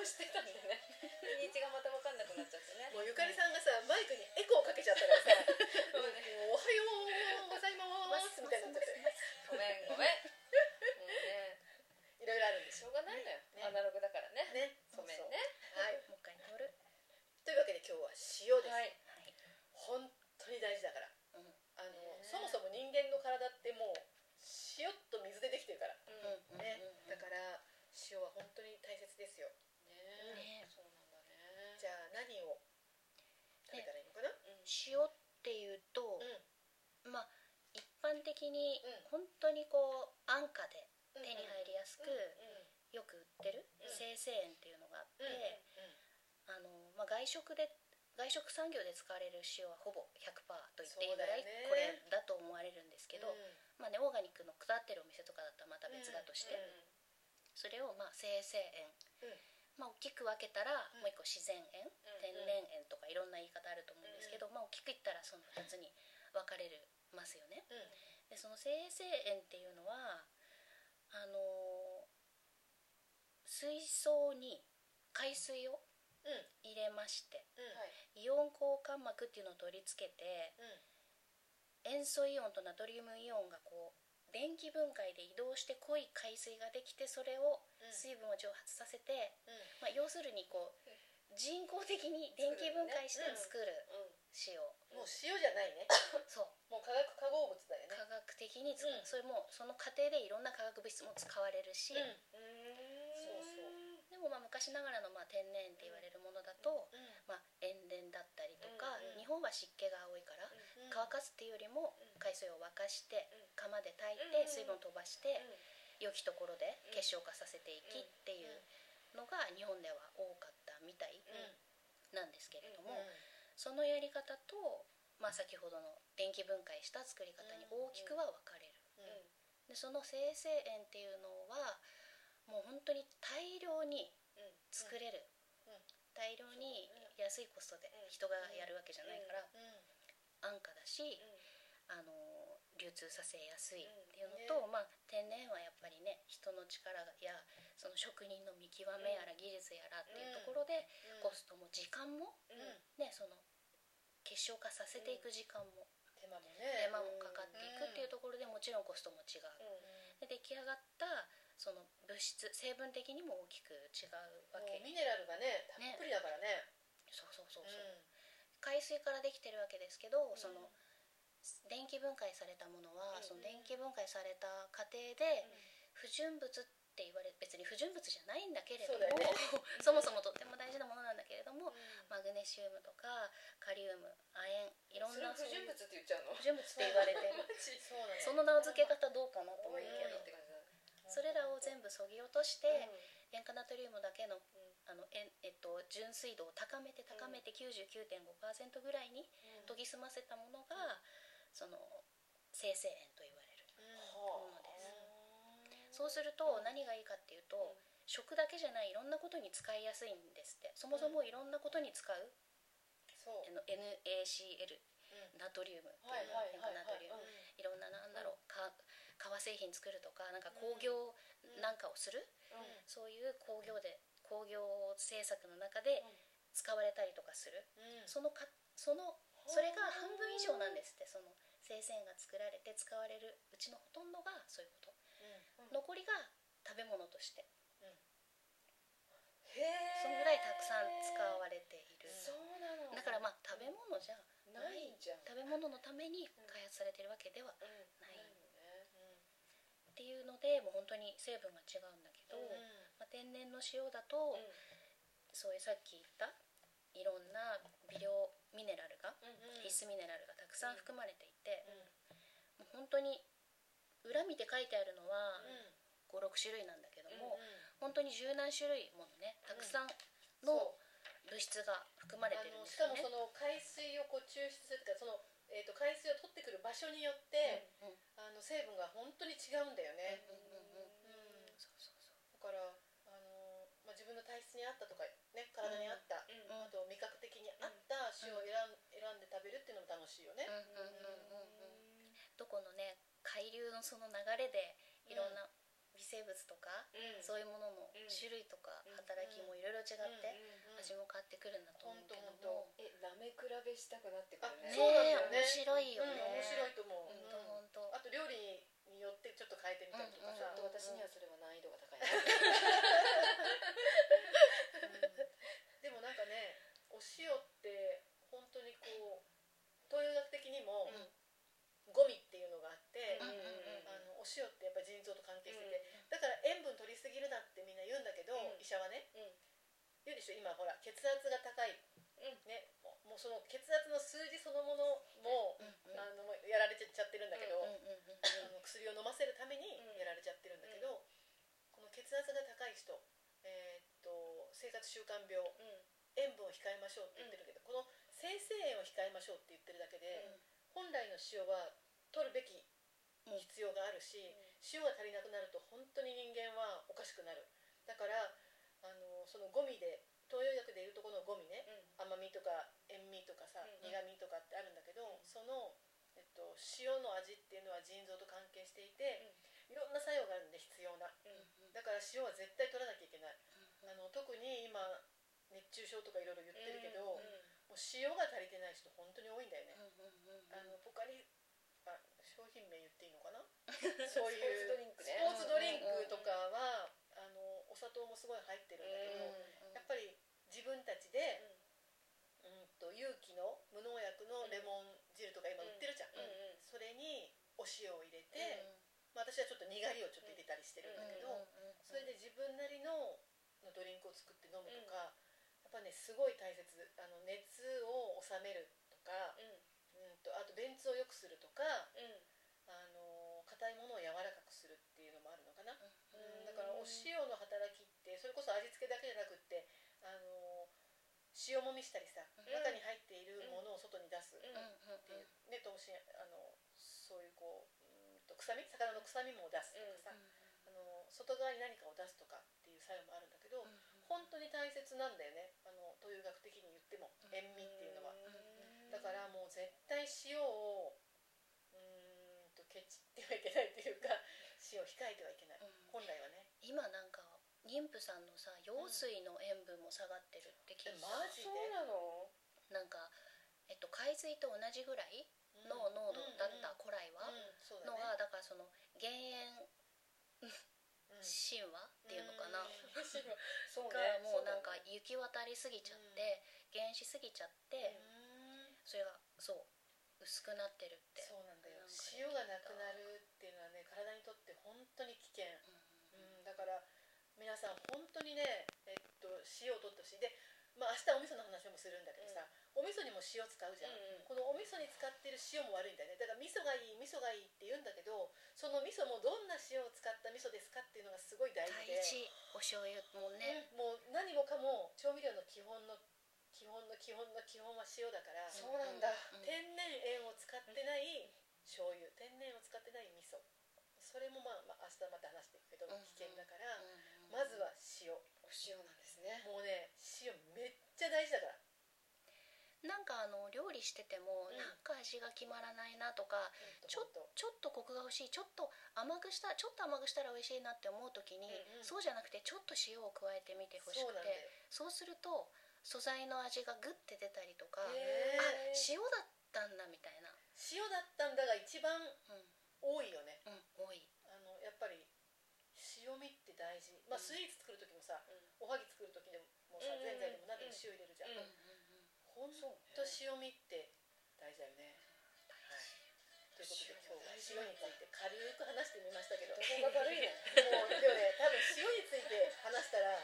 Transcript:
ね撮り直してたんでね。日にちがまた分かんなくなっちゃってね。もうゆかりさんがさマイクにエコーかけちゃったからさ「もうおはようございます」みたいになっちゃってごめんごめんもうねいろいろあるんでししょうがないのよ、ねアナログだからねょねごめんねそうはいもう一回取るというわけで今日は塩です、はいはい本当に大事だからうんあの、ねそもそも人間の体ってもう塩と水でできてるからうんうんうんね、うんだから塩は本当に大切ですよねねそうなんだねじゃあ何を食べたらいいのかな、うん塩っていうとうんまあ一般的にうん。本当にこう安価で手に入りやすくうんよく売ってるうん。生成塩っていうのがあって、うんあのまあ、外食で外食産業で使われる塩はほぼ100%と言っていいぐらいこれだと思われるんですけど、うん。まあね、オーガニックの下ってるお店とかだったらまた別だとして、うんそれをまあ生成塩、うん。まあ、大きく分けたらうん。もう一個自然塩、うん天然塩とかいろんな言い方あると思うんですけど、まあ、大きく言ったらその2つに分かれるますよね。うんでその生成塩っていうのはあの水槽に海水をうん。入れましてうん。はい。イオン交換膜っていうのを取り付けてうん。塩素イオンとナトリウムイオンがこう電気分解で移動して濃い海水ができてそれをうん。水分を蒸発させて、うん。まあ、要するにこう人工的に電気分解して作るうん。塩、もう塩じゃないね。そう。もう化学化合物だよ的に使う、うんそれもその過程でいろんな化学物質も使われるし、うん。そうそう。でもまあ昔ながらのまあ天然って言われるものだと、うん。まあ、塩田だったりとか、日本は湿気が多いから、うん乾かすっていうよりもうん。海水を沸かしてうん。釜で炊いうんて水分を飛ばしてうん。良きところでうん。結晶化させていきっていうのが日本では多かったみたいなんですけれどもうん。そのやり方と、まあ、先ほどの電気分解した作り方に大きくは分かれる。うん。でその生成塩っていうのはもう本当に大量にうん。作れる、うん。大量に安いコストで人がやるわけじゃないからうん。安価だし、うあの流通させやすいっていうのうんと、まあ、天然はやっぱりね人の力やその職人の見極めやら技術やらっていうところで、うん。コストも時間も、ね、その結晶化させていく時間も手間もね。手間もかかっていくっていうところでもちろんコストも違う。で出来上がったその物質成分的にも大きく違うわもけうミネラルがねたっぷりだからね。そうそうそうう。ん。そう、海水からできてるわけですけど、その電気分解されたものは、うんその電気分解された過程で不純物って言われ別に不純物じゃないんだけれどもそね。そもそもとっても大事なものなんだけれども、うん。マグネシウムとかカリウム亜鉛不純物って言っちゃうの？不純物って言われてる。そうなのその名付け方どうかなと思うけど。それらを全部そぎ落として、塩化ナトリウムだけのあのええっと、純粋度を高めて高めて99.5%ぐらいに研ぎ澄ませたものが、その生成塩と言われるものです。そうすると何がいいかっていうと、食だけじゃないいろんなことに使いやすいんですって。そもそもいろんなことに使う、そう。あの NaCl ナトリウムっていうのナトリウム。いろんななんだろうか革製品作るとかなんか工業なんかをする、そういう工業で工業政策の中で使われたりとかする、うん。そのかそのそれが半分以上なんですってその生鮮が作られて使われるうちのほとんどがそういうこと、残りが食べ物として。そのぐらいたくさん使われている、そうなの。だからまあ食べ物じゃじゃん食べ物のために開発されてるわけではうん。ない。っていうのでもう本当に成分が違うんだけど、うん。まあ、天然の塩だと、そういうさっき言ったいろんな微量ミネラルが、うん必須ミネラルがたくさん含まれていて、もう本当に裏見て書いてあるのは56種類なんだけども、本当に十何種類ものねたくさんの物質が含まれてるんあのしかですよね。もその海水をこう抽出するとかその、えー、と海水を取ってくる場所によって、うんうんあの成分が本当に違うんだよね、うんうんうんうん。そうそうそうだからあの、まあ、自分の体質に合ったとかね体に合った、うんあと味覚的に合った塩を選ん選んで食べるっていうのも楽しいよね、うんうんうんうんうん。どこのね海流のその流れでいろんな微生生物とか、うん。そういうもののうん。種類とかうん。働きもいろいろ違って、うん味も変わってくるんだと思うけども、え舐め比べしたくなってくるね。ね。そうなんだよね。面白いよね、うん面白いと思う、うん。あと料理によってちょっと変えてみたりとかさ、うん私にはそれは難易度が高い なでもなんかねお塩って本当にこう東洋学的にも、うんゴミっていうのがあって、うんあのお塩ってやっぱり腎臓と関係してて、だから塩分取りすぎるなってみんな言うんだけど、うん医者はねうん言うでしょ今ほら血圧が高い、うん。ね、もうその血圧の数字そのものも、あのやられちゃってるんだけど、あの薬を飲ませるためにうん。やられちゃってるんだけど、この血圧が高い人、えーっと生活習慣病うん。塩分を控えましょうって言ってるけど、この生成塩を控えましょうって言ってるだけで、本来の塩は取るべきうん。必要があるし、塩が足りなくなると本当に人間はおかしくなる。だからあのそのゴミで東洋薬でいうとこのゴミね甘みとか塩味とかさ、うん苦味とかってあるんだけど、うん。その、えっと、塩の味っていうのは腎臓と関係していて、いろんな作用があるんで必要な。うんだから塩は絶対取らなきゃいけない。あの特に今熱中症とかいろいろ言ってるけど、もう塩が足りてない人本当に多いんだよね、あのポカリあ商品名言っていいのかな？そういうスポーツドリンクね。スポーツドリンクとかは、あのお砂糖もすごい入ってるんだけど、分たちで、うん、と有機の無農薬のレモン汁とか今売ってるじゃん、それにお塩を入れて、まあ、私はちょっとにがりをちょっと入れたりしてるんだけど、それで自分なりののドリンクを作って飲むとか、やっぱねすごい大切。あの熱を収めるとか、うん、とあと便通を良くするとかあの硬いものを柔らかくするっていうのもあるのかな、うん、だからお塩の働きってそれこそ味付けだけじゃなくって塩もみしたりさ、うん。中に入っているものを外に出すっていう、うんね投資あのそういうこううんと臭み？魚の臭みも出すとかさ、あの外側に何かを出すとかっていう作用もあるんだけど、本当に大切なんだよね。あの東洋学的に言っても塩味っていうのは、だからもう絶対塩をうーんとケチってはいけないというか塩を控えてはいけない、本来はね。今なんか妊婦さんのさ羊水の塩分も下がってるって聞いた、マジで？なんか、えっと、海水と同じぐらいの濃度だった古来は、のね。がだからその減塩うん。神話っていうのかな、そうがねもうなんか行き渡りすぎちゃって、減しすぎちゃって、うん。それがそう薄くなってるって。そうなんだよ。塩がなくなるっていうのはね体にとって本当に危険、うん、だから皆さん本当にね、えっと、塩を取ってほしいで、まあ、明日お味噌の話もするんだけどさ、お味噌にも塩使うじゃん、うんうん。このお味噌に使ってる塩も悪いんだよね。だから味噌がいい味噌がいいって言うんだけどその味噌もどんな塩を使った味噌ですかっていうのがすごい大事で。お醤油もね、うん。もう何もかも調味料の基本の基本の基本の基本は塩だから、そうなんだ。うん。天然塩を使ってない醤油。天然を使ってない味噌。それもまあ、まあ、明日また話していくけどうん危険だから、うんまずは塩。お塩なんですね。もうね塩めっちゃ大事だから。なんかあの料理してても、うん。なんか味が決まらないなとかちょほんと。ちょっとコクが欲しいちょっと甘くしたちょっと甘くしたら美味しいなって思う時に、うんうん。そうじゃなくてちょっと塩を加えてみてほしくてそうなんだよ。そうすると素材の味がグッて出たりとかあへー。塩だったんだみたいな、塩だったんだが一番うん。多いよねうん、多い、あのやっぱり塩味って大事まあうん。スイーツ作る時もさ、うん。おはぎ作る時でもさ、ぜんざいでも何でも塩入れるじゃん、うんほんと塩味って大事だよね、はい、ということで今日は塩について軽く話してみましたけど。どこいね もうでもね多分塩について話したら